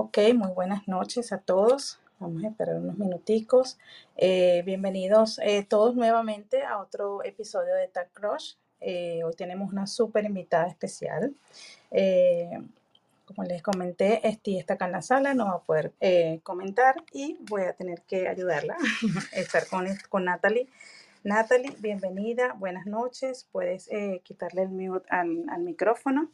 Ok, muy buenas noches a todos. Vamos a esperar unos minuticos. Eh, bienvenidos eh, todos nuevamente a otro episodio de Tag Crush. Eh, hoy tenemos una súper invitada especial. Como les comenté, Esti está acá en la sala, no va a poder comentar y voy a tener que ayudarla a estar con, con Natalie. Natalie, bienvenida, buenas noches. Puedes quitarle el mute al, al micrófono.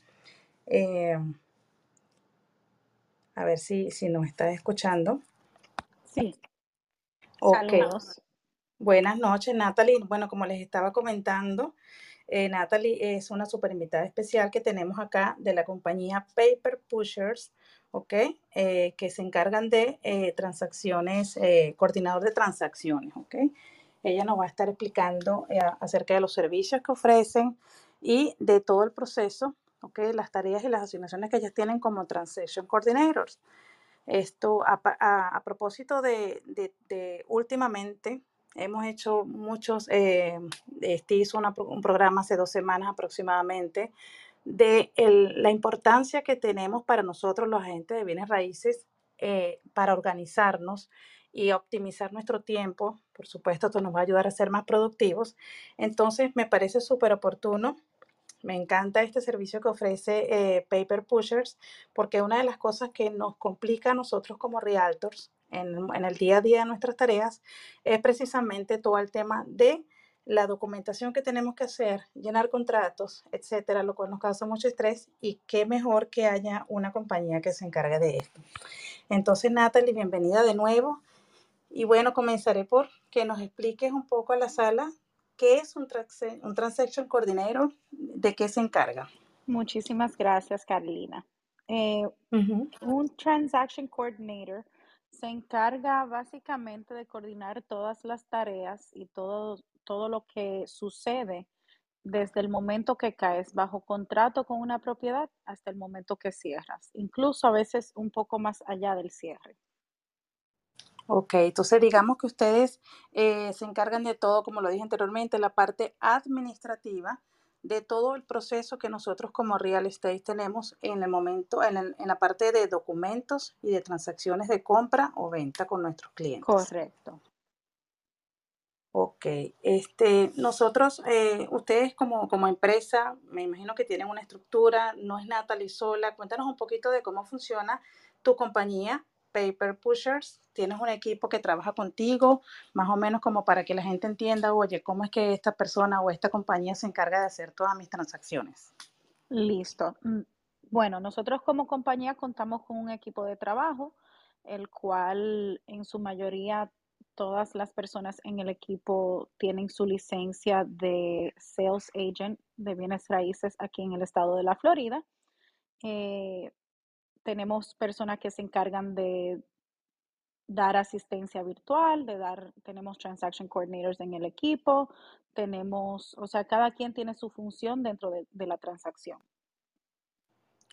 A ver si, si nos está escuchando. Sí, saludos. buenas noches, Natalie. Bueno, como les estaba comentando, eh, Natalie es una super invitada especial que tenemos acá de la compañía Paper Pushers, ¿ok? Eh, que se encargan de eh, transacciones, coordinador de transacciones, ¿ok? Ella nos va a estar explicando acerca de los servicios que ofrecen y de todo el proceso, ¿ok? Las tareas y las asignaciones que ellas tienen como Transaction Coordinators. Esto, a, propósito de, últimamente, hemos hecho muchos, eh, este hizo un programa hace dos semanas aproximadamente de la importancia que tenemos para nosotros los agentes de bienes raíces eh, para organizarnos y optimizar nuestro tiempo. Por supuesto, esto nos va a ayudar a ser más productivos. Entonces, me parece súper oportuno me encanta este servicio que ofrece eh, Paper Pushers porque una de las cosas que nos complica a nosotros como realtors en, en el día a día de nuestras tareas es precisamente todo el tema de la documentación que tenemos que hacer, llenar contratos, etcétera, lo cual nos causa mucho estrés y qué mejor que haya una compañía que se encargue de esto. Entonces, Natalie, bienvenida de nuevo. Y bueno, comenzaré por que nos expliques un poco a la sala qué es un, un Transaction Coordinator, de qué se encarga. Muchísimas gracias, Carolina. Eh, un Transaction Coordinator se encarga básicamente de coordinar todas las tareas y todo, todo lo que sucede desde el momento que caes bajo contrato con una propiedad hasta el momento que cierras, incluso a veces un poco más allá del cierre. Ok, entonces digamos que ustedes eh, se encargan de todo, como lo dije anteriormente, la parte administrativa de todo el proceso que nosotros como real estate tenemos en el momento, en, el- en la parte de documentos y de transacciones de compra o venta con nuestros clientes. Correcto. Ok, este, nosotros, eh, ustedes como, como empresa, me imagino que tienen una estructura, no es Natalie sola. Cuéntanos un poquito de cómo funciona tu compañía, Paper Pushers. Tienes un equipo que trabaja contigo, más o menos como para que la gente entienda, oye, cómo es que esta persona o esta compañía se encarga de hacer todas mis transacciones. Listo. Mm, Bueno, nosotros como compañía contamos con un equipo de trabajo, el cual en su mayoría todas las personas en el equipo tienen su licencia de Sales Agent de bienes raíces aquí en el estado de la Florida. Eh, tenemos personas que se encargan de dar asistencia virtual, de dar, tenemos transaction coordinators en el equipo, tenemos, o sea, cada quien tiene su función dentro de, la transacción.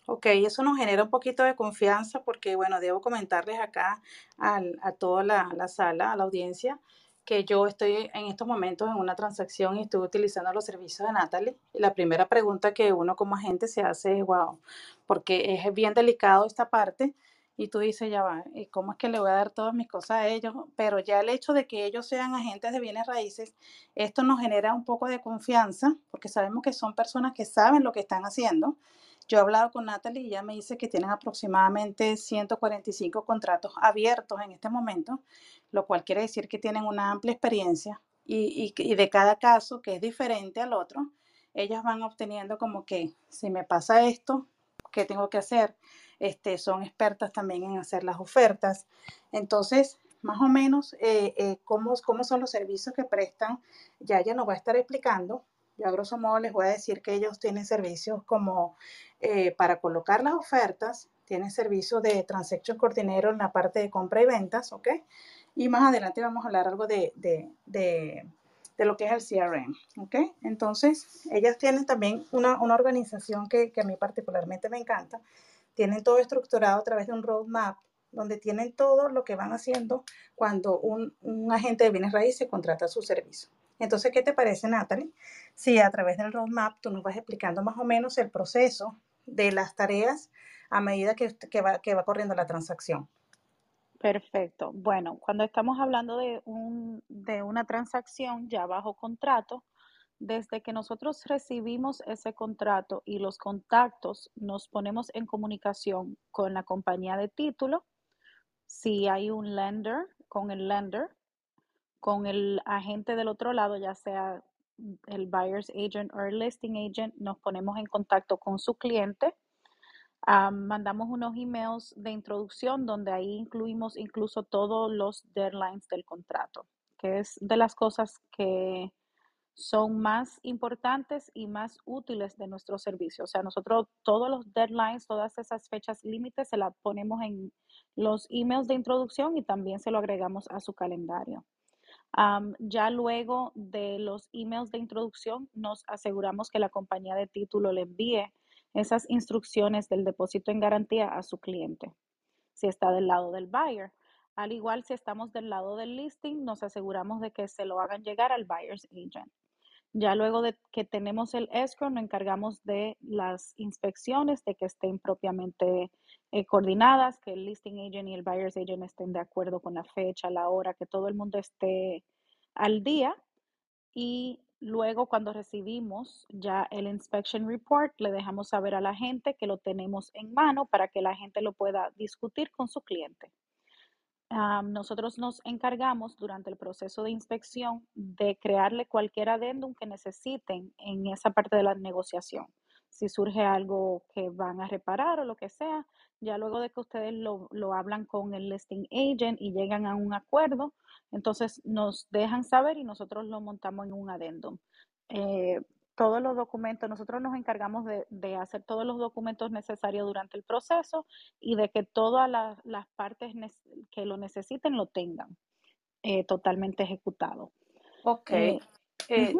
Ok, eso nos genera un poquito de confianza porque, bueno, debo comentarles acá al- a toda la, la sala, a la audiencia, que yo estoy en estos momentos en una transacción y estoy utilizando los servicios de Natalie. La primera pregunta que uno como agente se hace es, wow, porque es bien delicado esta parte y tú dices, ya va, ¿y cómo es que le voy a dar todas mis cosas a ellos? Pero ya el hecho de que ellos sean agentes de bienes raíces, esto nos genera un poco de confianza porque sabemos que son personas que saben lo que están haciendo yo he hablado con Natalie y ella me dice que tienen aproximadamente 145 contratos abiertos en este momento, lo cual quiere decir que tienen una amplia experiencia y, y- de cada caso, que es diferente al otro, ellas van obteniendo como que si me pasa esto, ¿qué tengo que hacer? Este, son expertas también en hacer las ofertas. Entonces, más o menos, eh, eh, ¿cómo, cómo son los servicios que prestan? Ya ella nos va a estar explicando. Yo a grosso modo les voy a decir que ellos tienen servicios como eh, para colocar las ofertas, tienen servicios de Transaction Coordinator en la parte de compra y ventas, ¿ok? Y más adelante vamos a hablar algo de, de, de, de lo que es el CRM, ¿ok? Entonces, ellas tienen también una, una organización que, que a mí particularmente me encanta. Tienen todo estructurado a través de un roadmap donde tienen todo lo que van haciendo cuando un, un agente de bienes raíces contrata su servicio. Entonces, ¿qué te parece, Natalie? Si a través del roadmap tú nos vas explicando más o menos el proceso de las tareas a medida que, va, corriendo la transacción. Perfecto. Bueno, cuando estamos hablando de, de una transacción ya bajo contrato, desde que nosotros recibimos ese contrato y los contactos, nos ponemos en comunicación con la compañía de título. Si hay un lender, con el lender, con el agente del otro lado, ya sea el buyer's agent o el listing agent, nos ponemos en contacto con su cliente mandamos unos emails de introducción donde ahí incluimos incluso todos los deadlines del contrato, que es de las cosas que son más importantes y más útiles de nuestro servicio. O sea, nosotros todos los deadlines, todas esas fechas límites se las ponemos en los emails de introducción y también se lo agregamos a su calendario. Ya luego de los emails de introducción, nos aseguramos que la compañía de título le envíe esas instrucciones del depósito en garantía a su cliente, si está del lado del buyer. Al igual, si estamos del lado del listing, nos aseguramos de que se lo hagan llegar al buyer's agent. Ya luego de que tenemos el escrow, nos encargamos de las inspecciones, de que estén propiamente eh, coordinadas, que el listing agent y el buyer's agent estén de acuerdo con la fecha, la hora, que todo el mundo esté al día. Y Luego, cuando recibimos ya el inspection report, le dejamos saber a la gente que lo tenemos en mano para que la gente lo pueda discutir con su cliente. Nosotros nos encargamos durante el proceso de inspección de crearle cualquier adendum que necesiten en esa parte de la negociación. Si surge algo que van a reparar o lo que sea, ya luego de que ustedes lo, lo hablan con el listing agent y llegan a un acuerdo, entonces nos dejan saber y nosotros lo montamos en un adendum. Eh, todos los documentos, nosotros nos encargamos de, hacer todos los documentos necesarios durante el proceso y de que todas las, partes que lo necesiten lo tengan eh, totalmente ejecutado. Ok. Eh,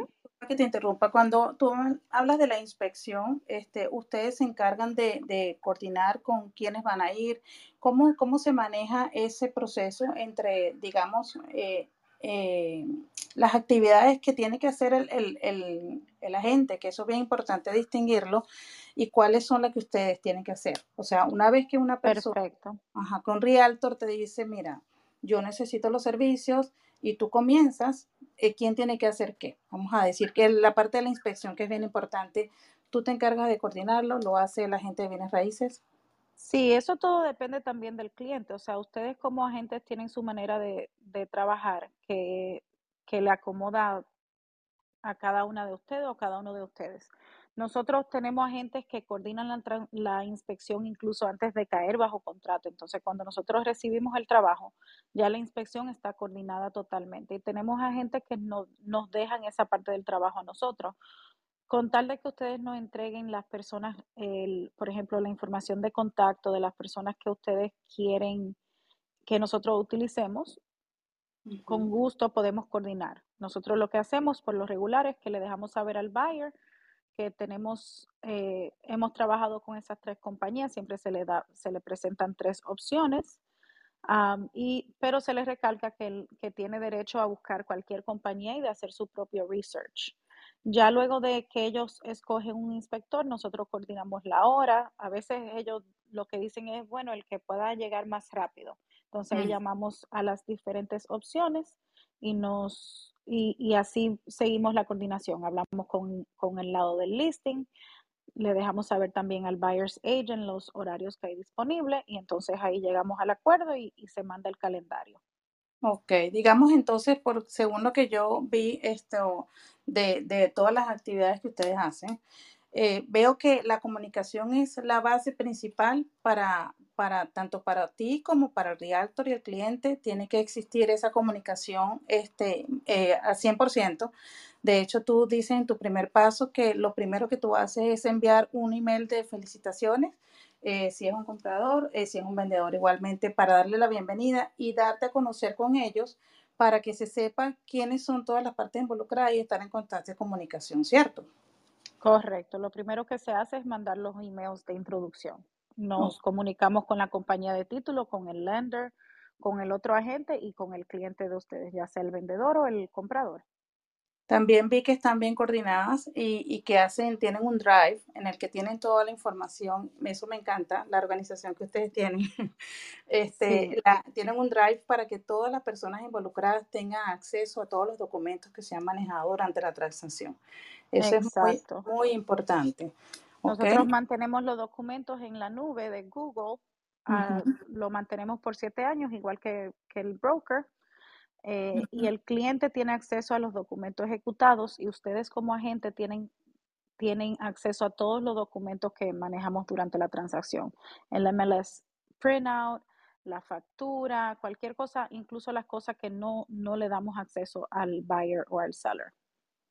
que te interrumpa, cuando tú hablas de la inspección, este, ustedes se encargan de, coordinar con quiénes van a ir, ¿Cómo, cómo se maneja ese proceso entre, digamos, eh, eh, las actividades que tiene que hacer el, agente, que eso es bien importante distinguirlo, y cuáles son las que ustedes tienen que hacer. O sea, una vez que una persona ajá, con Realtor te dice, mira, yo necesito los servicios y tú comienzas, eh, quién tiene que hacer qué. Vamos a decir que la parte de la inspección, que es bien importante, tú te encargas de coordinarlo, lo hace la gente de bienes raíces. Sí, eso todo depende también del cliente. O sea, ustedes como agentes tienen su manera de, trabajar que, que le acomoda a cada una de ustedes o cada uno de ustedes. Nosotros tenemos agentes que coordinan la, la, inspección incluso antes de caer bajo contrato. Entonces, cuando nosotros recibimos el trabajo, ya la inspección está coordinada totalmente. Y tenemos agentes que no, nos dejan esa parte del trabajo a nosotros. Con tal de que ustedes nos entreguen las personas, el, por ejemplo, la información de contacto de las personas que ustedes quieren que nosotros utilicemos, con gusto podemos coordinar. Nosotros lo que hacemos por lo regular es que le dejamos saber al buyer que tenemos, eh, hemos trabajado con esas tres compañías, siempre se le, da, se le presentan tres opciones, y, pero se le recalca que, que tiene derecho a buscar cualquier compañía y de hacer su propio research. Ya luego de que ellos escogen un inspector, nosotros coordinamos la hora. A veces ellos lo que dicen es, bueno, el que pueda llegar más rápido. Entonces mm. llamamos a las diferentes opciones y nos y, así seguimos la coordinación. Hablamos con, el lado del listing, le dejamos saber también al buyer's agent los horarios que hay disponibles y entonces ahí llegamos al acuerdo y, se manda el calendario. Ok, digamos entonces, por, según lo que yo vi esto de, de todas las actividades que ustedes hacen, eh, veo que la comunicación es la base principal para, tanto para ti como para el realtor y el cliente. Tiene que existir esa comunicación este, eh, al 100%. De hecho, tú dices en tu primer paso que lo primero que tú haces es enviar un email de felicitaciones. Eh, si es un comprador, si es un vendedor, igualmente para darle la bienvenida y darte a conocer con ellos para que se sepa quiénes son todas las partes involucradas y estar en contacto de comunicación, ¿cierto? Correcto. Lo primero que se hace es mandar los emails de introducción. Nos comunicamos con la compañía de título, con el lender, con el otro agente y con el cliente de ustedes, ya sea el vendedor o el comprador. También vi que están bien coordinadas y, y que hacen, tienen un drive en el que tienen toda la información. Eso me encanta, la organización que ustedes tienen. Sí, Este, la- tienen un drive para que todas las personas involucradas tengan acceso a todos los documentos que se han manejado durante la transacción. Eso es muy, exacto. muy importante. Nosotros mantenemos los documentos en la nube de Google, Ujú, lo mantenemos por siete años, igual que, que el broker, eh, y el cliente tiene acceso a los documentos ejecutados y ustedes como agente tienen, tienen acceso a todos los documentos que manejamos durante la transacción. El MLS printout, la factura, cualquier cosa, incluso las cosas que no, no le damos acceso al buyer o al seller.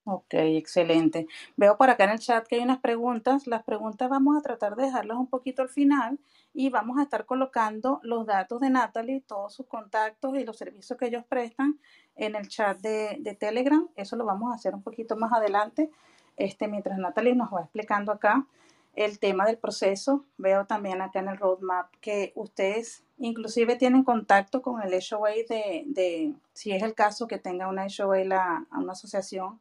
Ok, excelente. Veo por acá en el chat que hay unas preguntas. Las preguntas vamos a tratar de dejarlas un poquito al final y vamos a estar colocando los datos de Natalie, todos sus contactos y los servicios que ellos prestan en el chat de, Telegram. Eso lo vamos a hacer un poquito más adelante, este, mientras Natalie nos va explicando acá el tema del proceso. Veo también acá en el roadmap que ustedes inclusive tienen contacto con el HOA de, de si es el caso que tenga una HOA, la, una asociación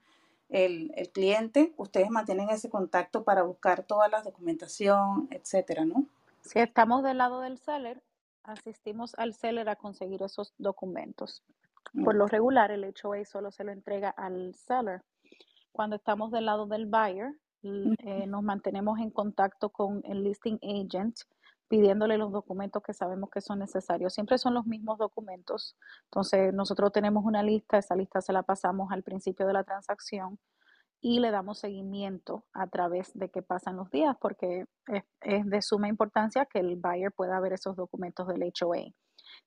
el, el, cliente, ustedes mantienen ese contacto para buscar toda la documentación, etcétera, ¿no? Si estamos del lado del seller, asistimos al seller a conseguir esos documentos. Por lo regular, el HOA solo se lo entrega al seller. Cuando estamos del lado del buyer, eh, nos mantenemos en contacto con el listing agent pidiéndole los documentos que sabemos que son necesarios. Siempre son los mismos documentos. Entonces, nosotros tenemos una lista, esa lista se la pasamos al principio de la transacción y le damos seguimiento a través de que pasan los días, porque es, es de suma importancia que el buyer pueda ver esos documentos del HOA.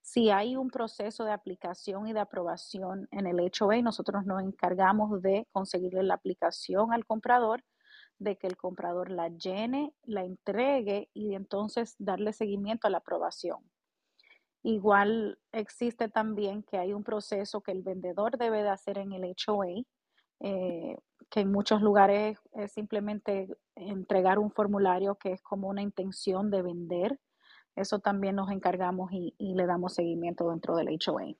Si hay un proceso de aplicación y de aprobación en el HOA, nosotros nos encargamos de conseguirle la aplicación al comprador, de que el comprador la llene, la entregue y entonces darle seguimiento a la aprobación. Igual existe también que hay un proceso que el vendedor debe de hacer en el HOA, eh, que en muchos lugares es simplemente entregar un formulario que es como una intención de vender. Eso también nos encargamos y, y le damos seguimiento dentro del HOA.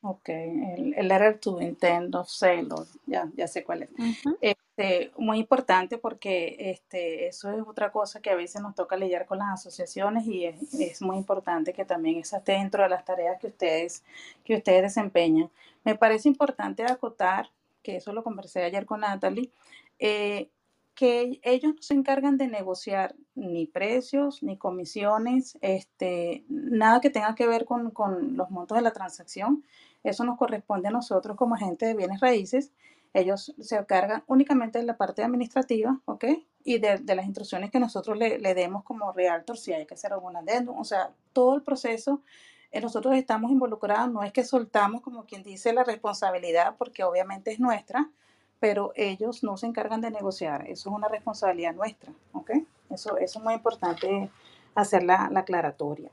Ok, el, el letter to intent of sale, ya, ya sé cuál es. Uh -huh. Este, muy importante porque este, eso es otra cosa que a veces nos toca lidiar con las asociaciones y es, es, muy importante que también eso esté dentro de las tareas que ustedes, que ustedes desempeñan. Me parece importante acotar, que eso lo conversé ayer con Natalie, eh, que ellos no se encargan de negociar ni precios, ni comisiones, este, nada que tenga que ver con, con los montos de la transacción. Eso nos corresponde a nosotros como agentes de bienes raíces. Ellos se encargan únicamente de la parte administrativa, ¿ok? Y de, las instrucciones que nosotros le, le, demos como realtor, si hay que hacer alguna adendum, o sea, todo el proceso. Eh, nosotros estamos involucrados, no es que soltamos, como quien dice, la responsabilidad, porque obviamente es nuestra, pero ellos no se encargan de negociar, eso es una responsabilidad nuestra, ¿ok? Eso, eso es muy importante hacer la, la aclaratoria.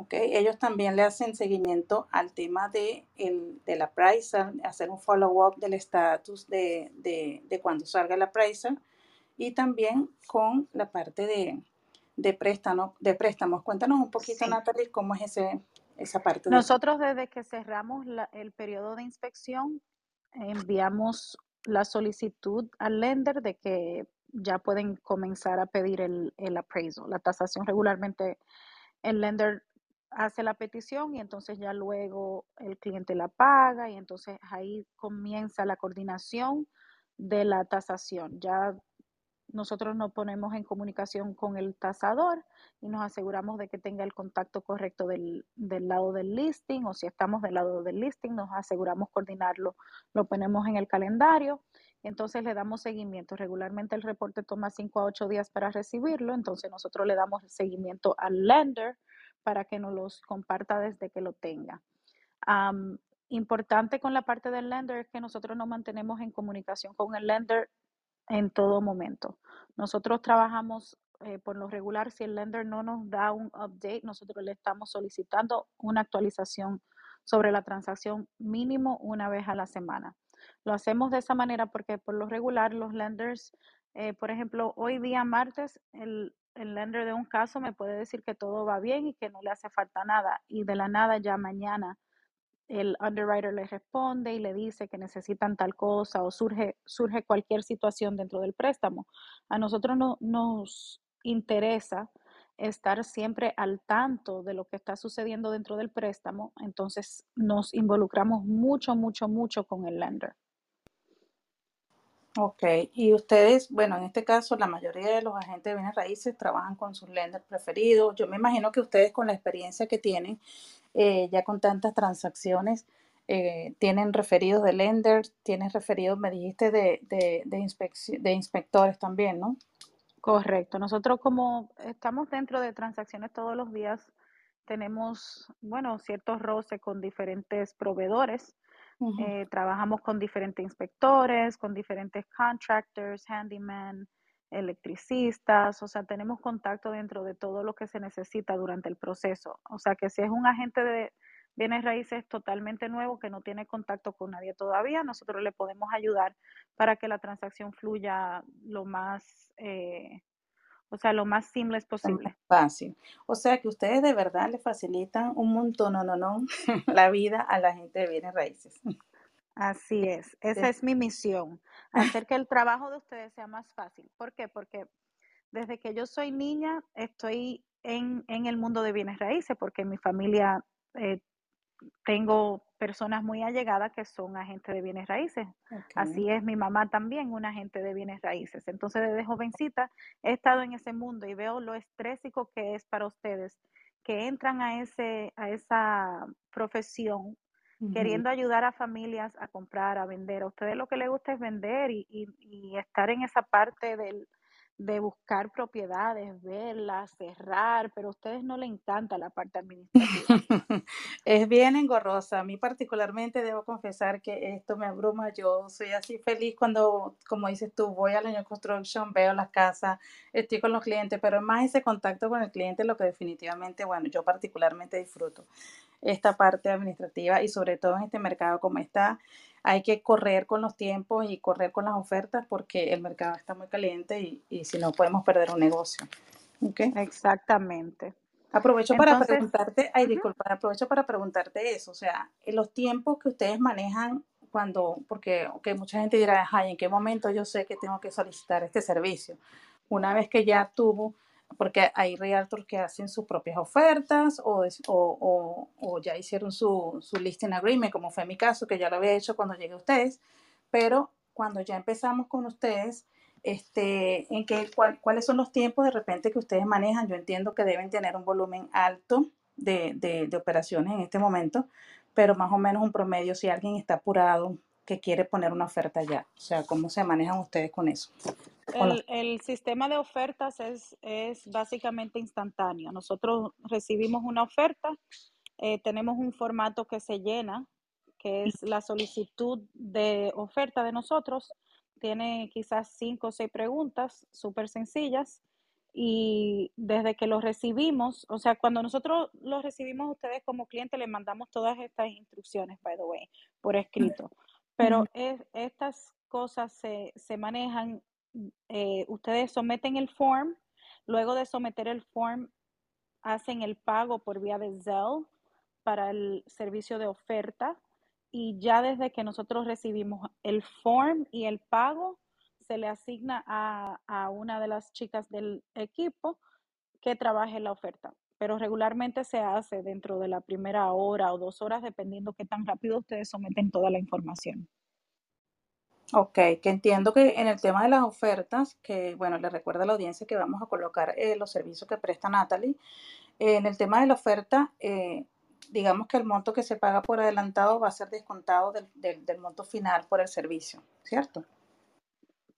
Okay. Ellos también le hacen seguimiento al tema de, el, de la appraisal, hacer un follow-up del estatus de, de, de, cuando salga la appraisal y también con la parte de, de, préstamo, de préstamos. Cuéntanos un poquito, sí. Natalie, cómo es ese, esa parte. Nosotros desde que cerramos la, el periodo de inspección enviamos la solicitud al lender de que ya pueden comenzar a pedir el, el appraisal. La tasación regularmente el lender hace la petición y entonces ya luego el cliente la paga y entonces ahí comienza la coordinación de la tasación. Ya nosotros nos ponemos en comunicación con el tasador y nos aseguramos de que tenga el contacto correcto del, del, lado del listing o si estamos del lado del listing nos aseguramos coordinarlo, lo ponemos en el calendario, entonces le damos seguimiento. Regularmente el reporte toma 5 a 8 días para recibirlo, entonces nosotros le damos seguimiento al lender para que nos los comparta desde que lo tenga. Importante con la parte del lender es que nosotros nos mantenemos en comunicación con el lender en todo momento. Nosotros trabajamos eh, por lo regular, si el lender no nos da un update, nosotros le estamos solicitando una actualización sobre la transacción mínimo una vez a la semana. Lo hacemos de esa manera porque por lo regular los lenders, eh, por ejemplo, hoy día martes, el, el lender de un caso me puede decir que todo va bien y que no le hace falta nada y de la nada ya mañana el underwriter le responde y le dice que necesitan tal cosa o surge, surge cualquier situación dentro del préstamo. A nosotros no, nos interesa estar siempre al tanto de lo que está sucediendo dentro del préstamo, entonces nos involucramos mucho, mucho, mucho con el lender. Ok, y ustedes, bueno, en este caso la mayoría de los agentes de bienes raíces trabajan con sus lenders preferidos. Yo me imagino que ustedes con la experiencia que tienen, eh, ya con tantas transacciones, eh, tienen referidos de lenders, tienen referidos, me dijiste, de, de, de inspectores también, ¿no? Correcto. Nosotros como estamos dentro de transacciones todos los días, tenemos, bueno, ciertos roces con diferentes proveedores. Eh, trabajamos con diferentes inspectores, con diferentes contractors, handyman, electricistas, o sea, tenemos contacto dentro de todo lo que se necesita durante el proceso. O sea, que si es un agente de bienes raíces totalmente nuevo que no tiene contacto con nadie todavía, nosotros le podemos ayudar para que la transacción fluya lo más, eh, o sea, lo más simple posible. Fácil. O sea que ustedes de verdad le facilitan un montón, no, no, no, la vida a la gente de bienes raíces. Así es, esa es mi misión, hacer que el trabajo de ustedes sea más fácil. ¿Por qué? Porque desde que yo soy niña estoy en, en el mundo de bienes raíces, porque mi familia eh, tengo personas muy allegadas que son agentes de bienes raíces. Así es mi mamá también, una agente de bienes raíces. Entonces, desde jovencita he estado en ese mundo y veo lo estrésico que es para ustedes que entran a, ese, a esa profesión queriendo ayudar a familias a comprar, a vender. A ustedes lo que les gusta es vender y, y estar en esa parte del, de buscar propiedades, verlas, cerrar, pero a ustedes no les encanta la parte administrativa. es bien engorrosa. A mí particularmente debo confesar que esto me abruma. Yo soy así feliz cuando, como dices tú, voy a la New Construction, veo las casas, estoy con los clientes, pero más ese contacto con el cliente lo que definitivamente, bueno, yo particularmente disfruto esta parte administrativa y sobre todo en este mercado como está hay que correr con los tiempos y correr con las ofertas porque el mercado está muy caliente y, si no podemos perder un negocio. ¿Okay? Exactamente. Aprovecho para preguntarte, ay, disculpa, aprovecho para preguntarte eso, o sea, los tiempos que ustedes manejan cuando, porque okay, mucha gente dirá, ay, ¿en qué momento yo sé que tengo que solicitar este servicio? Una vez que ya tuvo porque hay realtors que hacen sus propias ofertas o, o, o, ya hicieron su, su, listing agreement, como fue mi caso, que ya lo había hecho cuando llegué a ustedes, pero cuando ya empezamos con ustedes, este, en qué, cuáles son los tiempos de repente que ustedes manejan. Yo entiendo que deben tener un volumen alto de, de, de operaciones en este momento, pero más o menos un promedio si alguien está apurado que quiere poner una oferta ya. O sea, ¿cómo se manejan ustedes con eso? El, sistema de ofertas es, es, básicamente instantáneo. Nosotros recibimos una oferta, eh, tenemos un formato que se llena, que es la solicitud de oferta de nosotros. Tiene quizás cinco o seis preguntas súper sencillas y desde que lo recibimos, o sea, cuando nosotros lo recibimos ustedes como cliente, le mandamos todas estas instrucciones, by the way, por escrito. Pero es, estas cosas se, se manejan eh, ustedes someten el form, luego de someter el form, hacen el pago por vía de Zelle para el servicio de oferta y ya desde que nosotros recibimos el form y el pago, se le asigna a, a una de las chicas del equipo que trabaje la oferta. Pero regularmente se hace dentro de la primera hora o dos horas, dependiendo qué tan rápido ustedes someten toda la información. Ok, que entiendo que en el tema de las ofertas, que bueno, le recuerda a la audiencia que vamos a colocar eh, los servicios que presta Natalie. en el tema de la oferta, eh, digamos que el monto que se paga por adelantado va a ser descontado del, del, monto final por el servicio, ¿cierto?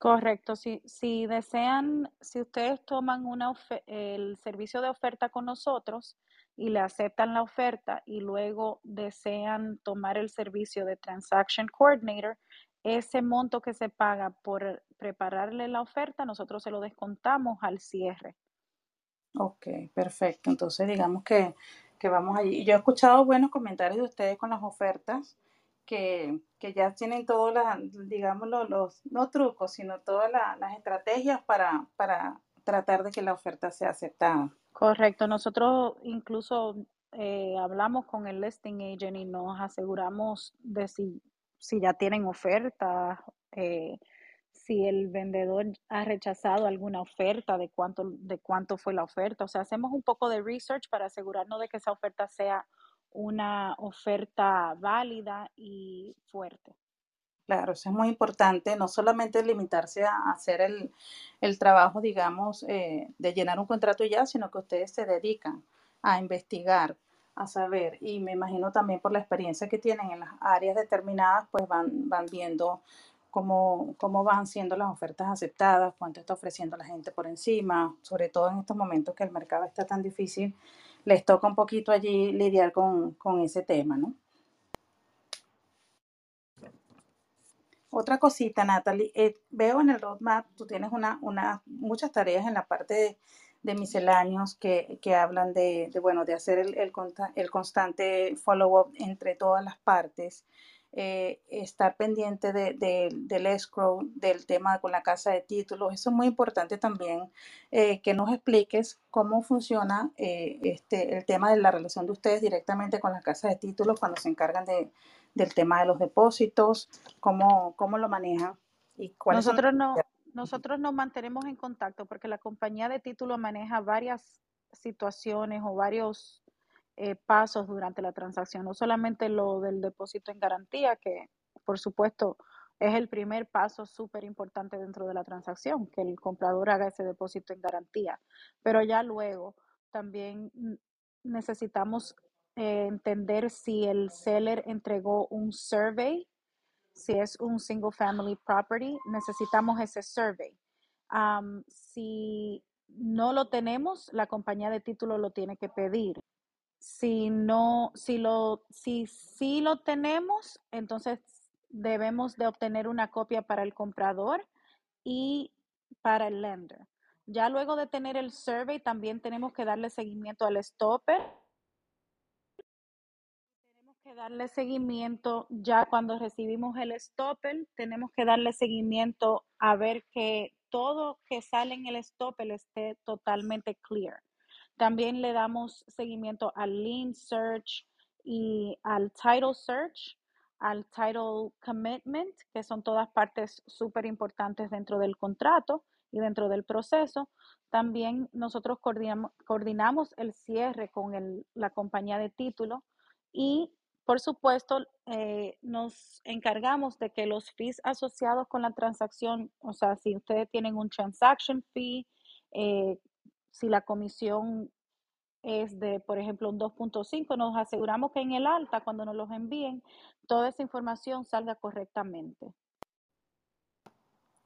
Correcto. Si, si desean, si ustedes toman una el servicio de oferta con nosotros y le aceptan la oferta y luego desean tomar el servicio de Transaction Coordinator, ese monto que se paga por prepararle la oferta, nosotros se lo descontamos al cierre. Ok, perfecto. Entonces, digamos que, vamos allí. Yo he escuchado buenos comentarios de ustedes con las ofertas, que, ya tienen todos digamos, los, no trucos, sino todas las estrategias para, para tratar de que la oferta sea aceptada. Correcto. Nosotros incluso eh, hablamos con el listing agent y nos aseguramos de si, si ya tienen oferta, eh, si el vendedor ha rechazado alguna oferta, de cuánto, de cuánto fue la oferta. O sea, hacemos un poco de research para asegurarnos de que esa oferta sea una oferta válida y fuerte. Claro, eso es muy importante, no solamente limitarse a hacer el, el trabajo, digamos, eh, de llenar un contrato ya, sino que ustedes se dedican a investigar, a saber, y me imagino también por la experiencia que tienen en las áreas determinadas, pues van, van viendo cómo, cómo van siendo las ofertas aceptadas, cuánto está ofreciendo la gente por encima, sobre todo en estos momentos que el mercado está tan difícil, les toca un poquito allí lidiar con, con ese tema, ¿no? Otra cosita, Natalie, eh, veo en el roadmap, tú tienes una, una, muchas tareas en la parte de, de misceláneos que, que hablan de, bueno, de hacer el, el, el constante follow-up entre todas las partes eh, estar pendiente de, de, del escrow, del tema con la casa de títulos. Eso es muy importante también eh, que nos expliques cómo funciona eh, este, el tema de la relación de ustedes directamente con la casa de títulos cuando se encargan de, del tema de los depósitos, cómo, cómo lo manejan y cuáles nosotros son... no nosotros nos mantenemos en contacto porque la compañía de títulos maneja varias situaciones o varios eh, pasos durante la transacción, no solamente lo del depósito en garantía, que por supuesto es el primer paso súper importante dentro de la transacción, que el comprador haga ese depósito en garantía, pero ya luego también necesitamos eh, entender si el seller entregó un survey, si es un single family property, necesitamos ese survey. Si no lo tenemos, la compañía de título lo tiene que pedir si no, si lo, si sí lo tenemos, entonces debemos de obtener una copia para el comprador y para el lender. Ya luego de tener el survey, también tenemos que darle seguimiento al stopper. Tenemos que darle seguimiento ya cuando recibimos el stopper, tenemos que darle seguimiento a ver que todo que sale en el stopper esté totalmente clear. También le damos seguimiento al Lean Search y al Title Search, al Title Commitment, que son todas partes súper importantes dentro del contrato y dentro del proceso. También nosotros coordinamos, coordinamos el cierre con la compañía de título y, por supuesto, eh, nos encargamos de que los fees asociados con la transacción, o sea, si ustedes tienen un transaction fee, eh, si la comisión es de, por ejemplo, un 2.5, nos aseguramos que en el alta, cuando nos los envíen, toda esa información salga correctamente.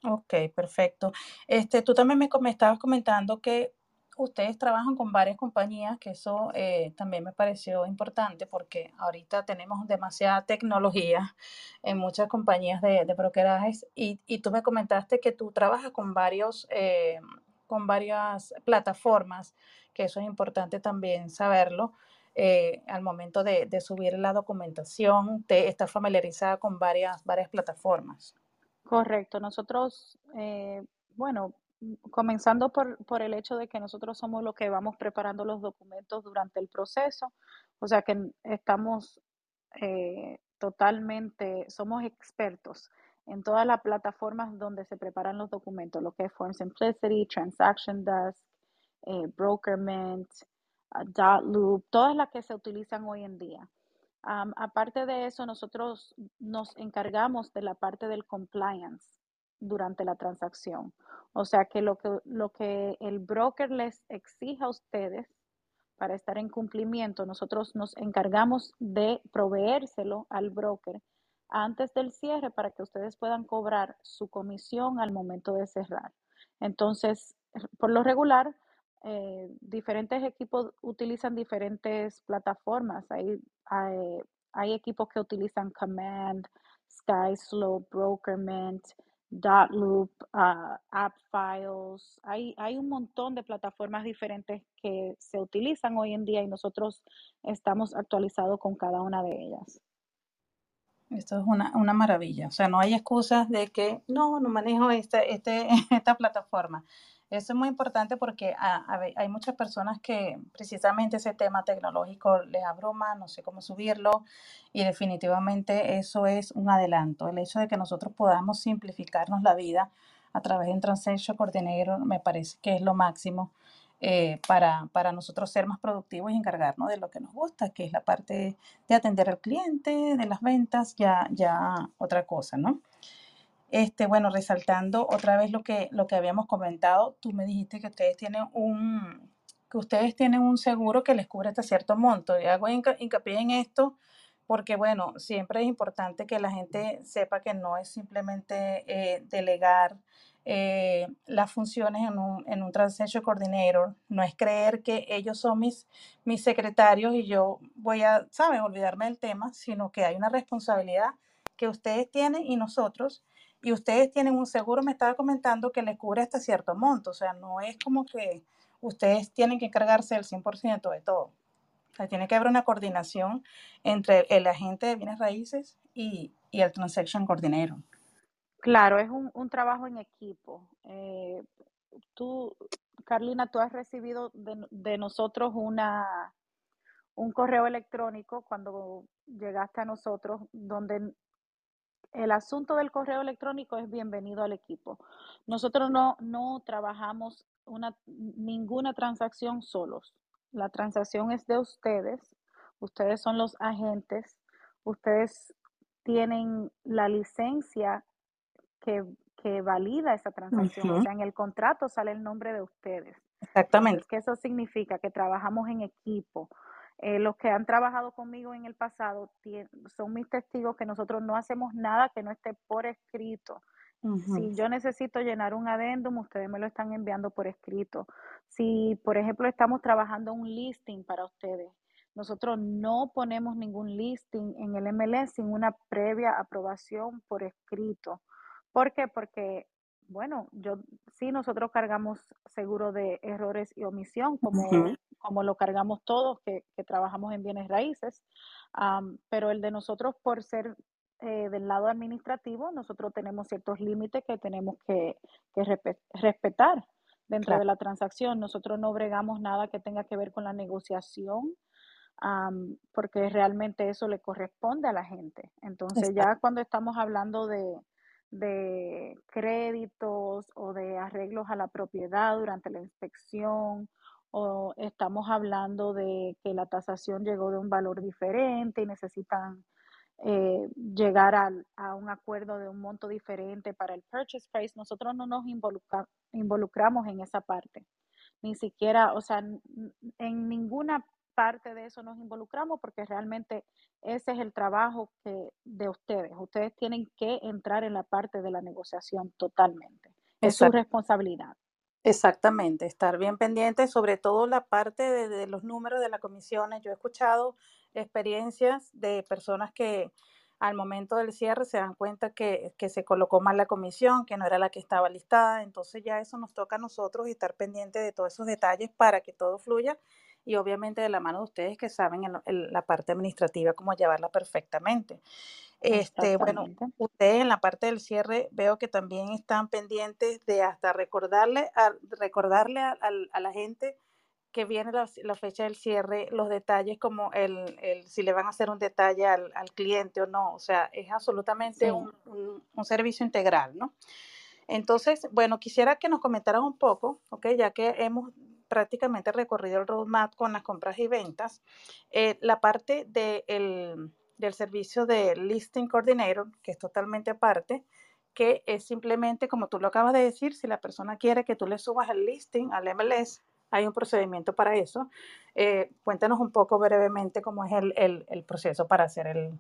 Ok, perfecto. Este, tú también me, me estabas comentando que ustedes trabajan con varias compañías, que eso eh, también me pareció importante porque ahorita tenemos demasiada tecnología en muchas compañías de, de brokerajes y, y, tú me comentaste que tú trabajas con varios eh, con varias plataformas, que eso es importante también saberlo. Eh, al momento de, de, subir la documentación, te estás familiarizada con varias, varias plataformas. Correcto. Nosotros, eh, bueno, comenzando por, por, el hecho de que nosotros somos los que vamos preparando los documentos durante el proceso, o sea que estamos eh, totalmente, somos expertos en todas las plataformas donde se preparan los documentos, lo que es Form Simplicity, Transaction Desk, eh, Brokerment, uh, Dotloop, todas las que se utilizan hoy en día. Aparte de eso, nosotros nos encargamos de la parte del compliance durante la transacción. O sea que lo que, lo que el broker les exige a ustedes para estar en cumplimiento, nosotros nos encargamos de proveérselo al broker antes del cierre para que ustedes puedan cobrar su comisión al momento de cerrar. Entonces, por lo regular, eh, diferentes equipos utilizan diferentes plataformas. Hay, hay, equipos que utilizan Command, SkySlope, Brokerment, Dotloop, uh, AppFiles. Hay, hay un montón de plataformas diferentes que se utilizan hoy en día y nosotros estamos actualizados con cada una de ellas. Esto es una, una, maravilla. O sea, no hay excusas de que no, no manejo esta, este, esta plataforma. Eso es muy importante porque a- hay muchas personas que precisamente ese tema tecnológico les abruma, no sé cómo subirlo y definitivamente eso es un adelanto. El hecho de que nosotros podamos simplificarnos la vida a través de un Transaction Coordinator me parece que es lo máximo eh, para, para nosotros ser más productivos y encargarnos de lo que nos gusta, que es la parte de atender al cliente, de las ventas, ya, ya otra cosa, ¿no? Este, bueno, resaltando otra vez lo que, lo que habíamos comentado, tú me dijiste que ustedes tienen un, que ustedes tienen un seguro que les cubre hasta cierto monto. Y hago hinca- hincapié en esto porque, bueno, siempre es importante que la gente sepa que no es simplemente eh, delegar eh, las funciones en un, en un Transaction Coordinator, no es creer que ellos son mis, mis secretarios y yo voy a, ¿saben?, olvidarme del tema, sino que hay una responsabilidad que ustedes tienen y nosotros y ustedes tienen un seguro, me estaba comentando, que les cubre hasta cierto monto. O sea, no es como que ustedes tienen que encargarse del 100% de todo. O sea, tiene que haber una coordinación entre el agente de bienes raíces y, y el Transaction Coordinator. Claro, es un, un trabajo en equipo. Eh, tú, Carlina, tú has recibido de, de nosotros una, un correo electrónico cuando llegaste a nosotros donde el asunto del correo electrónico es bienvenido al equipo. Nosotros no, no trabajamos una, ninguna transacción solos. La transacción es de ustedes. Ustedes son los agentes. Ustedes tienen la licencia que, que valida esa transacción. O sea, en el contrato sale el nombre de ustedes. Exactamente. Entonces, ¿qué eso significa? Que trabajamos en equipo. Eh, los que han trabajado conmigo en el pasado son mis testigos que nosotros no hacemos nada que no esté por escrito. Si yo necesito llenar un adendum, ustedes me lo están enviando por escrito. Si, por ejemplo, estamos trabajando un listing para ustedes, nosotros no ponemos ningún listing en el MLS sin una previa aprobación por escrito. ¿Por qué? Porque, bueno, yo sí nosotros cargamos seguro de errores y omisión, como, como lo cargamos todos que, que trabajamos en bienes raíces, am, pero el de nosotros por ser eh, del lado administrativo, nosotros tenemos ciertos límites que tenemos que, que respe- respetar dentro de la transacción. Nosotros no bregamos nada que tenga que ver con la negociación, am, porque realmente eso le corresponde a la gente. Entonces, exacto. ya cuando estamos hablando de, de créditos o de arreglos a la propiedad durante la inspección, o estamos hablando de que la tasación llegó de un valor diferente y necesitan eh, llegar al- a un acuerdo de un monto diferente para el purchase price, nosotros no nos involucra- involucramos en esa parte. Ni siquiera, o sea, en ninguna parte de eso nos involucramos porque realmente ese es el trabajo que, de ustedes. Ustedes tienen que entrar en la parte de la negociación totalmente. Es su responsabilidad. Exactamente, estar bien pendiente, sobre todo la parte de, de los números de las comisiones. Yo he escuchado experiencias de personas que al momento del cierre se dan cuenta que, que se colocó mal la comisión, que no era la que estaba listada. Entonces ya eso nos toca a nosotros estar pendiente de todos esos detalles para que todo fluya y obviamente de la mano de ustedes que saben en, en la parte administrativa cómo llevarla perfectamente. Este, bueno, ustedes en la parte del cierre veo que también están pendientes de hasta recordarle a, recordarle a, a la gente que viene la, la fecha del cierre, los detalles como el, el si le van a hacer un detalle al, al cliente o no. O sea, es absolutamente Sí. un, un- un servicio integral, ¿no? Entonces, bueno, quisiera que nos comentaran un poco, ¿ok? Ya que hemos prácticamente recorrido el roadmap con las compras y ventas, eh, la parte de el- del servicio de Listing Coordinator, que es totalmente aparte, que es simplemente, como tú lo acabas de decir, si la persona quiere que tú le subas el listing al MLS, hay un procedimiento para eso. Eh, cuéntanos un poco brevemente cómo es el, el- proceso para hacer el-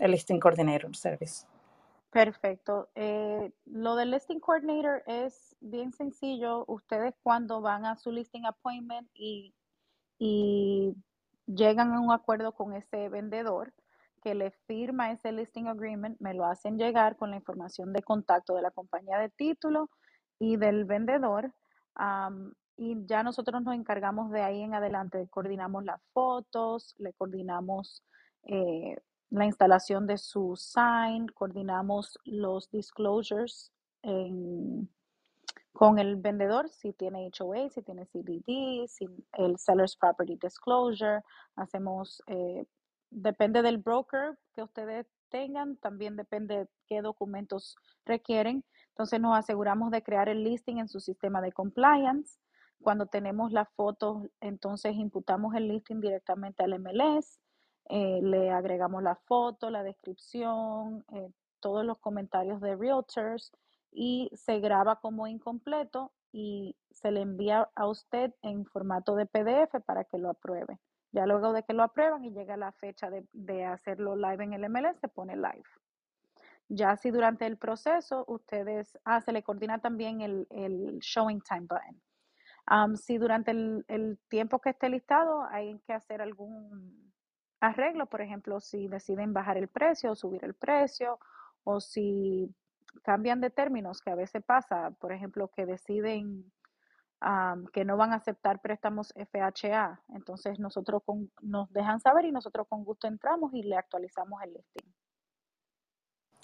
el Listing Coordinator Service. Perfecto. Eh, lo del listing coordinator es bien sencillo. Ustedes cuando van a su listing appointment y, y llegan a un acuerdo con ese vendedor que le firma ese listing agreement, me lo hacen llegar con la información de contacto de la compañía de título y del vendedor. am, y ya nosotros nos encargamos de ahí en adelante, coordinamos las fotos, le coordinamos eh, la instalación de su sign, coordinamos los disclosures en, con el vendedor si tiene HOA, si tiene CDD, si el Seller's Property Disclosure. Hacemos, eh, depende del broker que ustedes tengan, también depende qué documentos requieren. Entonces nos aseguramos de crear el listing en su sistema de compliance. Cuando tenemos las fotos, entonces imputamos el listing directamente al MLS, eh, le agregamos la foto, la descripción, eh, todos los comentarios de realtors y se graba como incompleto y se le envía a usted en formato de PDF para que lo apruebe. Ya luego de que lo aprueban y llega la fecha de, hacerlo live en el MLS, se pone live. Ya si durante el proceso ustedes, ah, se le coordina también el, showing time button. si durante el, el, tiempo que esté listado hay que hacer algún arreglo, por ejemplo, si deciden bajar el precio o subir el precio, o si cambian de términos, que a veces pasa, por ejemplo, que deciden que no van a aceptar préstamos FHA. Entonces nosotros nos dejan saber y nosotros con gusto entramos y le actualizamos el listing.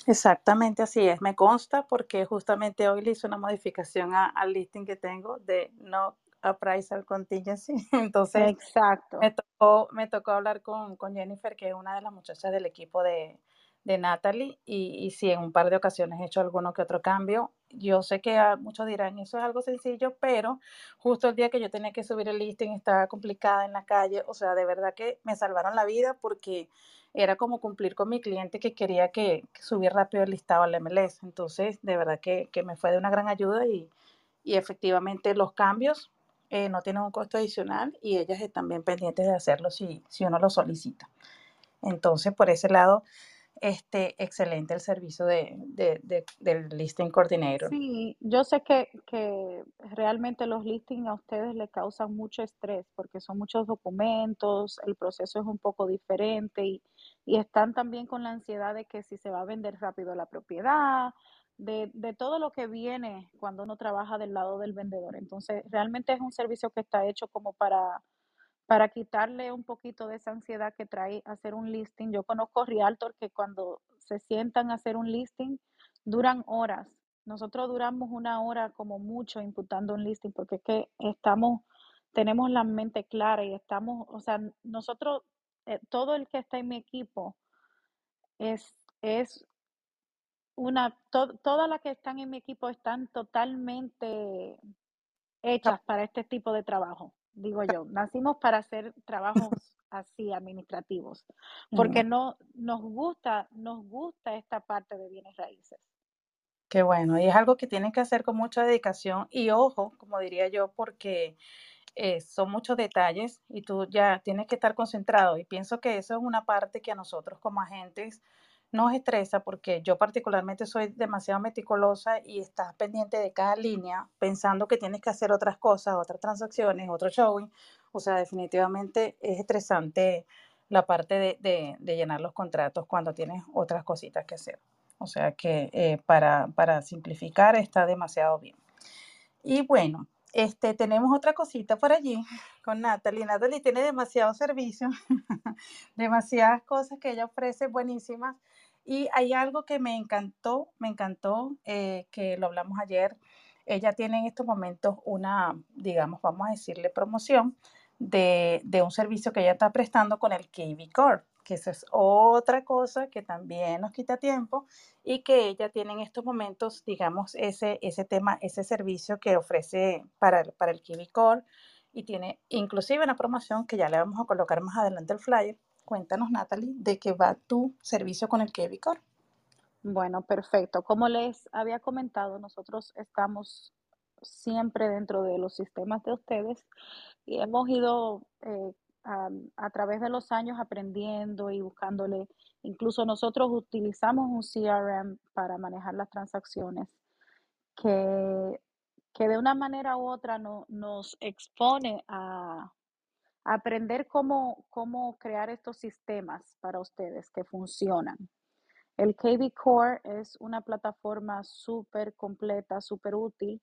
Exactamente así es, me consta porque justamente hoy le hice una modificación al listing que tengo de no appraisal contingency. Entonces, Exacto. Me tocó, me tocó hablar con, con Jennifer, que es una de las muchachas del equipo de, de Natalie y, y si en un par de ocasiones he hecho alguno que otro cambio. Yo sé que muchos dirán, eso es algo sencillo, pero justo el día que yo tenía que subir el listing estaba complicada en la calle, o sea, de verdad que me salvaron la vida porque era como cumplir con mi cliente que quería que, subir rápido el listado al MLS. Entonces, de verdad que, que, me fue de una gran ayuda y, y efectivamente los cambios eh, no tienen un costo adicional y ellas están bien pendientes de hacerlo si, si uno lo solicita. Entonces, por ese lado, este, excelente el servicio de, del listing coordinator. Sí, yo sé que, que realmente los listings a ustedes les causan mucho estrés porque son muchos documentos, el proceso es un poco diferente y, y están también con la ansiedad de que si se va a vender rápido la propiedad, de, de, todo lo que viene cuando uno trabaja del lado del vendedor. Entonces, realmente es un servicio que está hecho como para para quitarle un poquito de esa ansiedad que trae hacer un listing. Yo conozco realtor que cuando se sientan a hacer un listing duran horas. Nosotros duramos una hora como mucho imputando un listing porque es que estamos, tenemos la mente clara y estamos, o sea, nosotros, eh, todo el que está en mi equipo es, es una, todas las que están en mi equipo están totalmente hechas para este tipo de trabajo digo yo, nacimos para hacer trabajos así administrativos, porque no nos gusta, nos gusta esta parte de bienes raíces. Qué bueno, y es algo que tienen que hacer con mucha dedicación y ojo, como diría yo, porque eh, son muchos detalles y tú ya tienes que estar concentrado y pienso que eso es una parte que a nosotros como agentes nos estresa porque yo particularmente soy demasiado meticulosa y estás pendiente de cada línea pensando que tienes que hacer otras cosas, otras transacciones, otro showing. O sea, definitivamente es estresante la parte de, llenar los contratos cuando tienes otras cositas que hacer. O sea que eh, para, para simplificar está demasiado bien. Y bueno, este, tenemos otra cosita por allí con Natalie. Natalie tiene demasiado servicio, demasiadas cosas que ella ofrece buenísimas. Y hay algo que me encantó, me encantó, eh, que lo hablamos ayer. Ella tiene en estos momentos una, digamos, vamos a decirle promoción de, de un servicio que ella está prestando con el KB Core que esa es otra cosa que también nos quita tiempo y que ella tiene en estos momentos, digamos, ese, ese tema, ese servicio que ofrece para, para el Kiwi Core y tiene inclusive una promoción que ya le vamos a colocar más adelante el flyer. Cuéntanos, Natalie, de qué va tu servicio con el Kiwi Core. Bueno, perfecto. Como les había comentado, nosotros estamos siempre dentro de los sistemas de ustedes y hemos ido eh, a, través de los años aprendiendo y buscándole. Incluso nosotros utilizamos un CRM para manejar las transacciones que, que de una manera u otra no, nos expone a, aprender cómo, cómo crear estos sistemas para ustedes que funcionan. El KB Core es una plataforma súper completa, súper útil,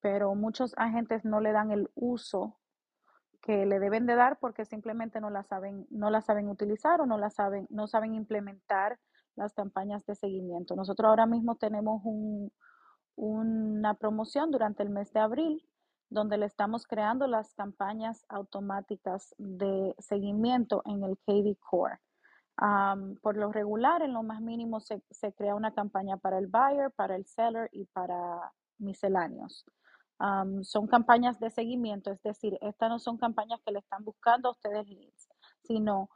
pero muchos agentes no le dan el uso que le deben de dar porque simplemente no la saben, no la saben utilizar o no la saben, no saben implementar las campañas de seguimiento. Nosotros ahora mismo tenemos un, una promoción durante el mes de abril donde le estamos creando las campañas automáticas de seguimiento en el KV Core. por lo regular, en lo más mínimo se, se, crea una campaña para el buyer, para el seller y para misceláneos. Son campañas de seguimiento, es decir, estas no son campañas que le están buscando a ustedes leads, sino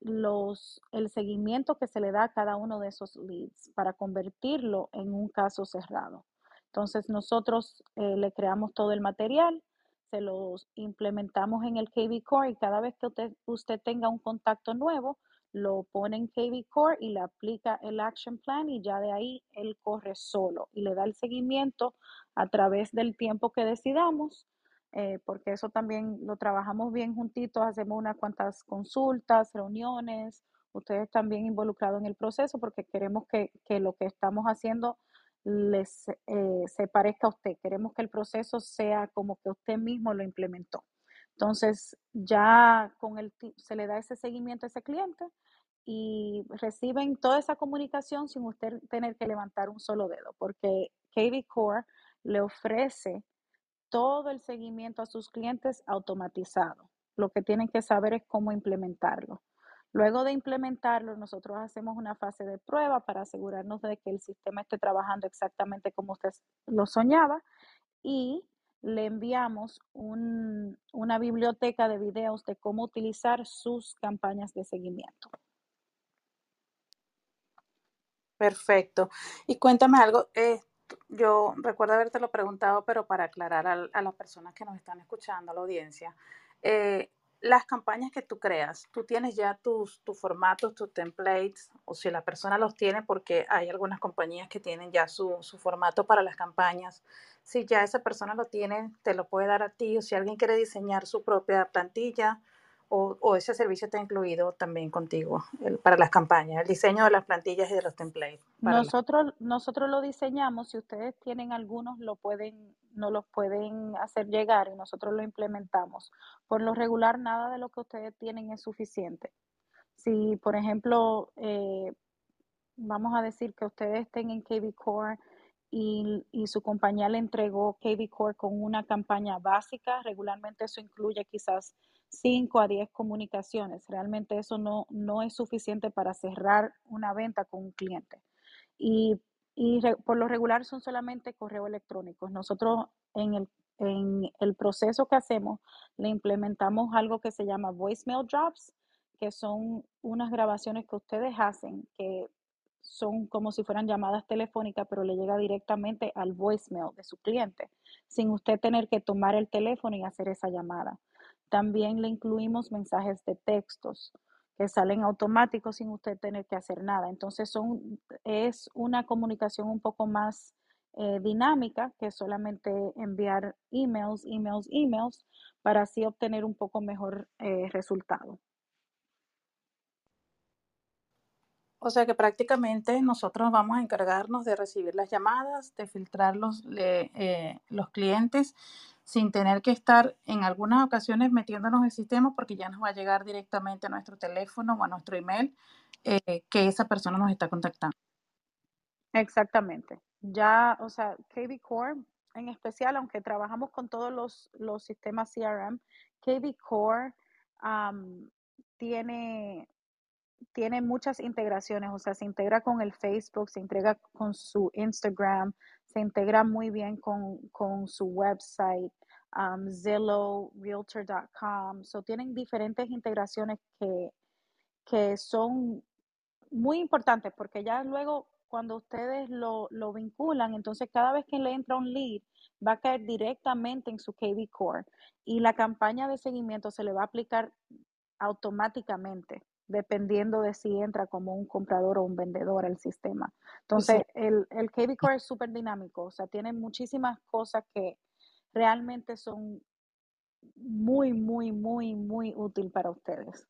los, el seguimiento que se le da a cada uno de esos leads para convertirlo en un caso cerrado. Entonces nosotros eh, le creamos todo el material, se los implementamos en el KV Core y cada vez que usted, usted tenga un contacto nuevo, lo pone en KV Core y le aplica el action plan y ya de ahí él corre solo y le da el seguimiento a través del tiempo que decidamos, eh, porque eso también lo trabajamos bien juntitos, hacemos unas cuantas consultas, reuniones, ustedes también involucrados en el proceso porque queremos que, que lo que estamos haciendo les, eh, se parezca a usted. Queremos que el proceso sea como que usted mismo lo implementó. Entonces, ya con el se le da ese seguimiento a ese cliente y reciben toda esa comunicación sin usted tener que levantar un solo dedo, porque KV Core le ofrece todo el seguimiento a sus clientes automatizado. Lo que tienen que saber es cómo implementarlo. Luego de implementarlo, nosotros hacemos una fase de prueba para asegurarnos de que el sistema esté trabajando exactamente como usted lo soñaba y le enviamos una biblioteca de videos de cómo utilizar sus campañas de seguimiento. Perfecto. Y cuéntame algo, eh, yo recuerdo haberte lo preguntado, pero para aclarar a, las personas que nos están escuchando, a la audiencia, eh, las campañas que tú creas, tú tienes ya tus, tus formatos, tus templates, o si la persona los tiene, porque hay algunas compañías que tienen ya su, su, formato para las campañas. Si ya esa persona lo tiene, te lo puede dar a ti, o si alguien quiere diseñar su propia plantilla, o, ese servicio está incluido también contigo para las campañas, el diseño de las plantillas y de los templates. Nosotros, nosotros lo diseñamos, si ustedes tienen algunos, lo pueden, no los pueden hacer llegar y nosotros lo implementamos. Por lo regular, nada de lo que ustedes tienen es suficiente. Si, por ejemplo, eh, vamos a decir que ustedes estén en KB Core y, y, su compañía le entregó KB Core con una campaña básica, regularmente eso incluye quizás 5 a 10 comunicaciones. Realmente eso no, no es suficiente para cerrar una venta con un cliente. Y, y por lo regular son solamente correo electrónicos. Nosotros en el, en el proceso que hacemos le implementamos algo que se llama voicemail drops, que son unas grabaciones que ustedes hacen que son como si fueran llamadas telefónicas, pero le llega directamente al voicemail de su cliente, sin usted tener que tomar el teléfono y hacer esa llamada. También le incluimos mensajes de textos que salen automáticos sin usted tener que hacer nada. Entonces son, es una comunicación un poco más eh, dinámica que solamente enviar emails, emails, emails para así obtener un poco mejor eh, resultado. O sea que prácticamente nosotros vamos a encargarnos de recibir las llamadas, de filtrar los, eh, los clientes sin tener que estar en algunas ocasiones metiéndonos el sistema porque ya nos va a llegar directamente a nuestro teléfono o a nuestro email eh, que esa persona nos está contactando. Exactamente. Ya, o sea, KB Core en especial, aunque trabajamos con todos los, los sistemas CRM, KB Core tiene, tiene muchas integraciones, o sea, se integra con el Facebook, se integra con su Instagram, se integra muy bien con, con su website, um, Zillow, Realtor.com. So tienen diferentes integraciones que, que son muy importantes porque ya luego cuando ustedes lo, lo, vinculan, entonces cada vez que le entra un lead, va a caer directamente en su KV Core y la campaña de seguimiento se le va a aplicar automáticamente, dependiendo de si entra como un comprador o un vendedor al sistema. Entonces, el, el KV Core es súper dinámico, o sea, tiene muchísimas cosas que, realmente son muy, muy, muy, muy útil para ustedes.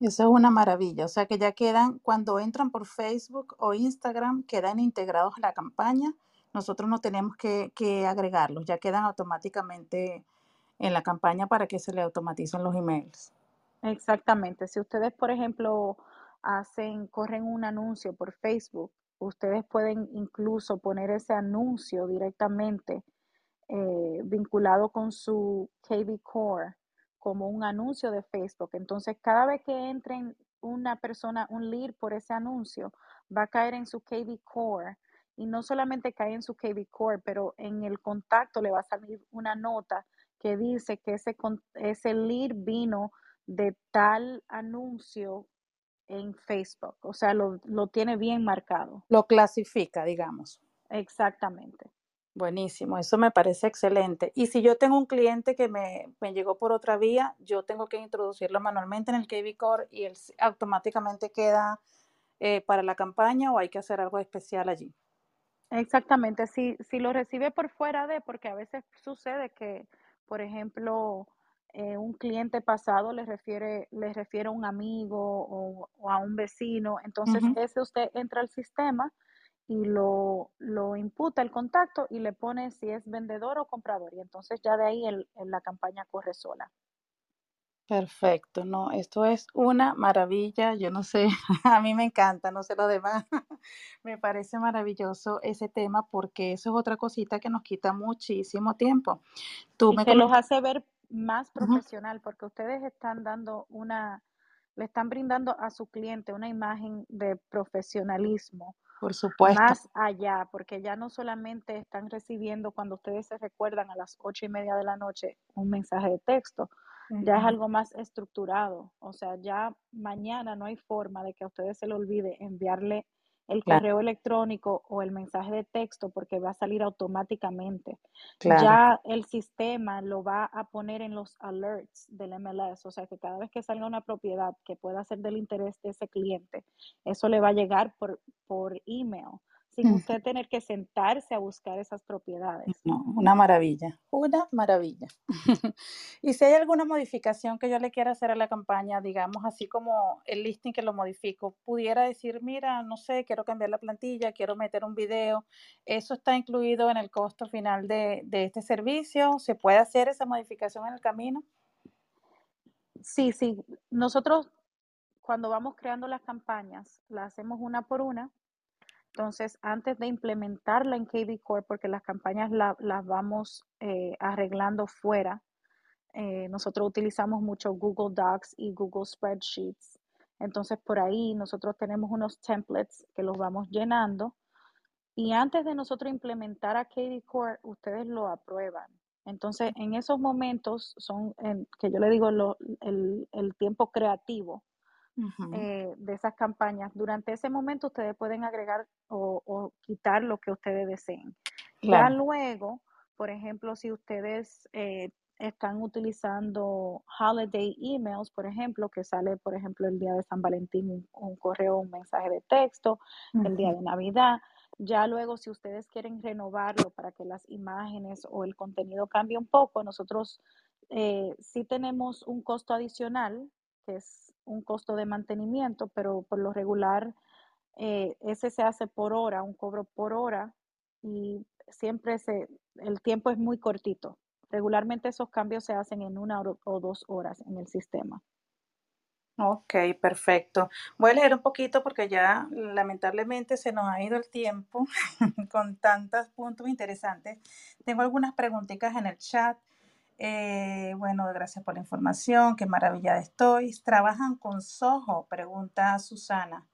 Eso es una maravilla. O sea que ya quedan, cuando entran por Facebook o Instagram, quedan integrados a la campaña. Nosotros no tenemos que, que agregarlos, ya quedan automáticamente en la campaña para que se le automaticen los emails. Exactamente. Si ustedes, por ejemplo, hacen, corren un anuncio por Facebook ustedes pueden incluso poner ese anuncio directamente eh, vinculado con su KV Core como un anuncio de Facebook. Entonces, cada vez que entren una persona, un lead por ese anuncio, va a caer en su KV Core y no solamente cae en su KV Core, pero en el contacto le va a salir una nota que dice que ese, ese lead vino de tal anuncio en Facebook. O sea, lo, lo tiene bien marcado. Lo clasifica, digamos. Exactamente. Buenísimo, eso me parece excelente. Y si yo tengo un cliente que me, me llegó por otra vía, yo tengo que introducirlo manualmente en el KB Core y él automáticamente queda eh, para la campaña o hay que hacer algo especial allí. Exactamente, si, si lo recibe por fuera de, porque a veces sucede que, por ejemplo, eh, un cliente pasado le refiere, le refiere a un amigo o, a un vecino, entonces ese usted entra al sistema y lo, lo imputa el contacto y le pone si es vendedor o comprador. Y entonces ya de ahí el, la campaña corre sola. Perfecto, no, esto es una maravilla, yo no sé, a mí me encanta, no sé lo demás, me parece maravilloso ese tema porque eso es otra cosita que nos quita muchísimo tiempo. Tú y me los hace ver más profesional porque ustedes están dando una, le están brindando a su cliente una imagen de profesionalismo por supuesto. Más allá, porque ya no solamente están recibiendo cuando ustedes se recuerdan a las ocho y media de la noche un mensaje de texto, ya es algo más estructurado. O sea, ya mañana no hay forma de que a ustedes se le olvide enviarle el correo electrónico o el mensaje de texto porque va a salir automáticamente. Ya el sistema lo va a poner en los alerts del MLS, o sea que cada vez que salga una propiedad que pueda ser del interés de ese cliente, eso le va a llegar por, por email sin usted tener que sentarse a buscar esas propiedades. una maravilla, una maravilla. y si hay alguna modificación que yo le quiera hacer a la campaña, digamos así como el listing que lo modifico, pudiera decir, mira, no sé, quiero cambiar la plantilla, quiero meter un video, ¿eso está incluido en el costo final de, de este servicio? ¿Se puede hacer esa modificación en el camino? Sí, sí. Nosotros cuando vamos creando las campañas, las hacemos una por una entonces, antes de implementarla en KB Core, porque las campañas las vamos eh, arreglando fuera, eh, nosotros utilizamos mucho Google Docs y Google Spreadsheets. Entonces, por ahí nosotros tenemos unos templates que los vamos llenando. Y antes de nosotros implementar a KB Core, ustedes lo aprueban. Entonces, en esos momentos son, que yo le digo, el, el tiempo creativo eh, de esas campañas. Durante ese momento ustedes pueden agregar o, quitar lo que ustedes deseen. Ya luego, por ejemplo, si ustedes eh, están utilizando holiday emails, por ejemplo, que sale, por ejemplo, el día de San Valentín, un, correo, un mensaje de texto, el día de Navidad. Ya luego, si ustedes quieren renovarlo para que las imágenes o el contenido cambie un poco, nosotros eh, sí tenemos un costo adicional, que es un costo de mantenimiento, pero por lo regular eh, ese se hace por hora, un cobro por hora y siempre se, el tiempo es muy cortito. Regularmente esos cambios se hacen en una o dos horas en el sistema. Ok, perfecto. Voy a leer un poquito porque ya lamentablemente se nos ha ido el tiempo con tantos puntos interesantes. Tengo algunas preguntitas en el chat. Eh, bueno, gracias por la información, qué maravilla estoy. ¿Trabajan con Soho? Pregunta Susana.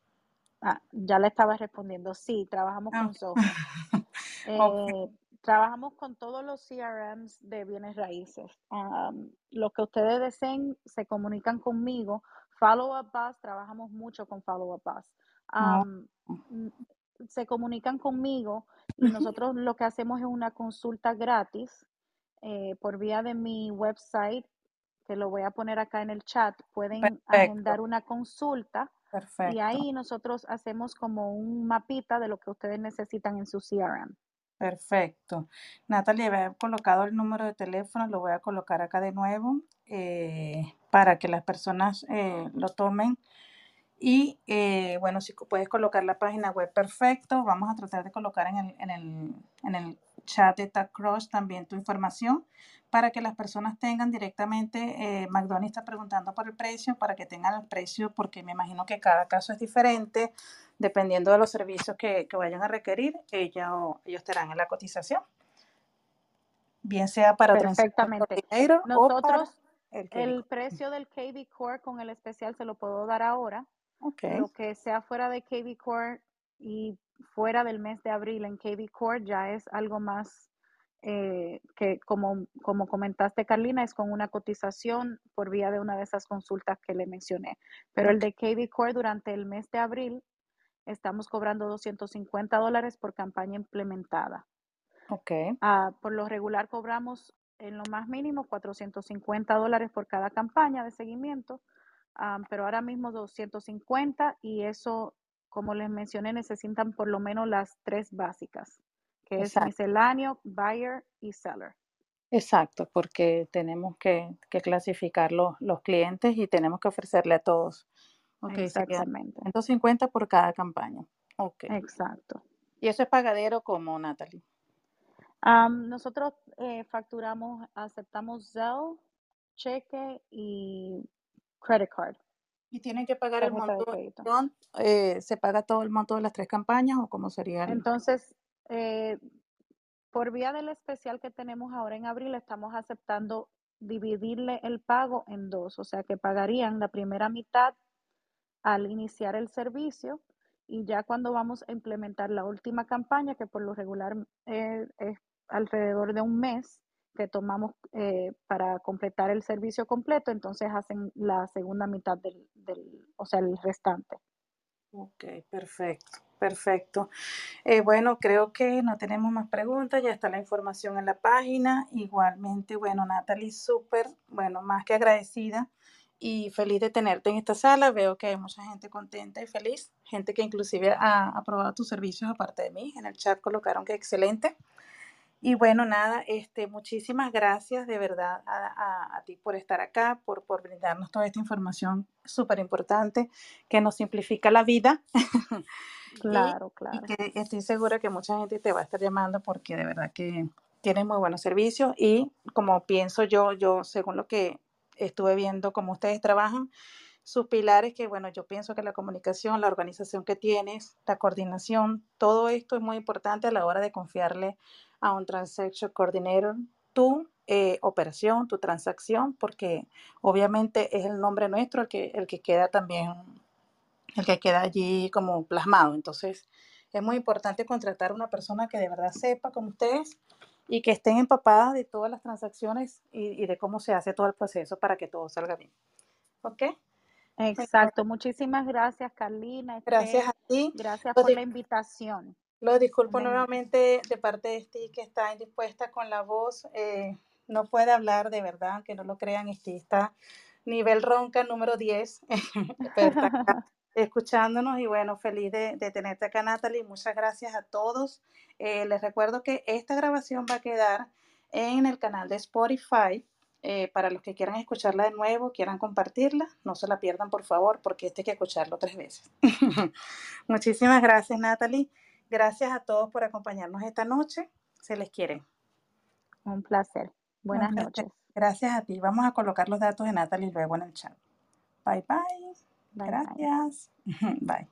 Ah, ya le estaba respondiendo, sí, trabajamos con. Soho. Eh, trabajamos con todos los CRMs de bienes raíces. lo que ustedes deseen, se comunican conmigo. Follow Up Bus, trabajamos mucho con Follow Up Bus. Ah. Se comunican conmigo y nosotros lo que hacemos es una consulta gratis eh, por vía de mi website, que lo voy a poner acá en el chat, pueden agendar una consulta y ahí nosotros hacemos como un mapita de lo que ustedes necesitan en su CRM. Perfecto. Natalia, había colocado el número de teléfono, lo voy a colocar acá de nuevo eh, para que las personas eh, lo tomen. Y bueno, si puedes colocar la página web, perfecto. Vamos a tratar de colocar en el, en el, en el chat de TagCrush también tu información para que las personas tengan directamente, eh, McDonald's está preguntando por el precio, para que tengan el precio, porque me imagino que cada caso es diferente, dependiendo de los servicios que, que vayan a requerir, ella o, ellos estarán en la cotización. Bien sea para Perfectamente. Nosotros, el, el, precio del KB Core con el especial se lo puedo dar ahora. Okay. Lo que sea fuera de KB Core y fuera del mes de abril en KB Core ya es algo más eh, que como, como comentaste Carlina, es con una cotización por vía de una de esas consultas que le mencioné. Pero el de KB Core durante el mes de abril estamos cobrando 250 dólares por campaña implementada. Ok. Uh, por lo regular cobramos en lo más mínimo 450 dólares por cada campaña de seguimiento, um, pero ahora mismo 250 y eso, como les mencioné, necesitan por lo menos las tres básicas que es misceláneo, buyer y seller. Exacto, porque tenemos que, que clasificar los, los, clientes y tenemos que ofrecerle a todos. Okay, Exactamente. 150 por cada campaña. Okay. Exacto. ¿Y eso es pagadero como, Natalie? Um, nosotros eh, facturamos, aceptamos Zelle, cheque y credit card. ¿Y tienen que pagar el monto? Eh, ¿Se paga todo el monto de las tres campañas o cómo sería? El... Entonces, eh, por vía del especial que tenemos ahora en abril, estamos aceptando dividirle el pago en dos, o sea que pagarían la primera mitad al iniciar el servicio y ya cuando vamos a implementar la última campaña, que por lo regular eh, es alrededor de un mes que tomamos eh, para completar el servicio completo, entonces hacen la segunda mitad del, del o sea, el restante. Ok, perfecto. Perfecto. Eh, bueno, creo que no tenemos más preguntas, ya está la información en la página. Igualmente, bueno, Natalie, súper, bueno, más que agradecida y feliz de tenerte en esta sala. Veo que hay mucha gente contenta y feliz, gente que inclusive ha aprobado tus servicios aparte de mí. En el chat colocaron que excelente. Y bueno, nada, este, muchísimas gracias de verdad a, a, ti por estar acá, por, por brindarnos toda esta información súper importante que nos simplifica la vida. Claro, claro. Y que estoy segura que mucha gente te va a estar llamando porque de verdad que tienes muy buenos servicios y como pienso yo, yo según lo que estuve viendo cómo ustedes trabajan, sus pilares que bueno, yo pienso que la comunicación, la organización que tienes, la coordinación, todo esto es muy importante a la hora de confiarle a un Transaction Coordinator tu eh, operación, tu transacción, porque obviamente es el nombre nuestro el que, el que queda también el que queda allí como plasmado. Entonces, es muy importante contratar una persona que de verdad sepa como ustedes y que estén empapadas de todas las transacciones y, y de cómo se hace todo el proceso para que todo salga bien. ¿Ok? Exacto. Muchísimas gracias, Carlina. Gracias a ti. Gracias por la invitación. Lo disculpo nuevamente de parte de ti que está indispuesta con la voz. Eh, no puede hablar de verdad, aunque no lo crean, Esti está nivel ronca número 10, pero está acá escuchándonos y bueno, feliz de, tenerte acá Natalie. Muchas gracias a todos. Eh, les recuerdo que esta grabación va a quedar en el canal de Spotify. Eh, para los que quieran escucharla de nuevo, quieran compartirla, no se la pierdan por favor, porque este hay que escucharlo tres veces. Muchísimas gracias Natalie. Gracias a todos por acompañarnos esta noche. Se les quiere. Un placer. Buenas noches. Gracias a ti. Vamos a colocar los datos de Natalie luego en el chat. bye. bye. Gracias. Bye.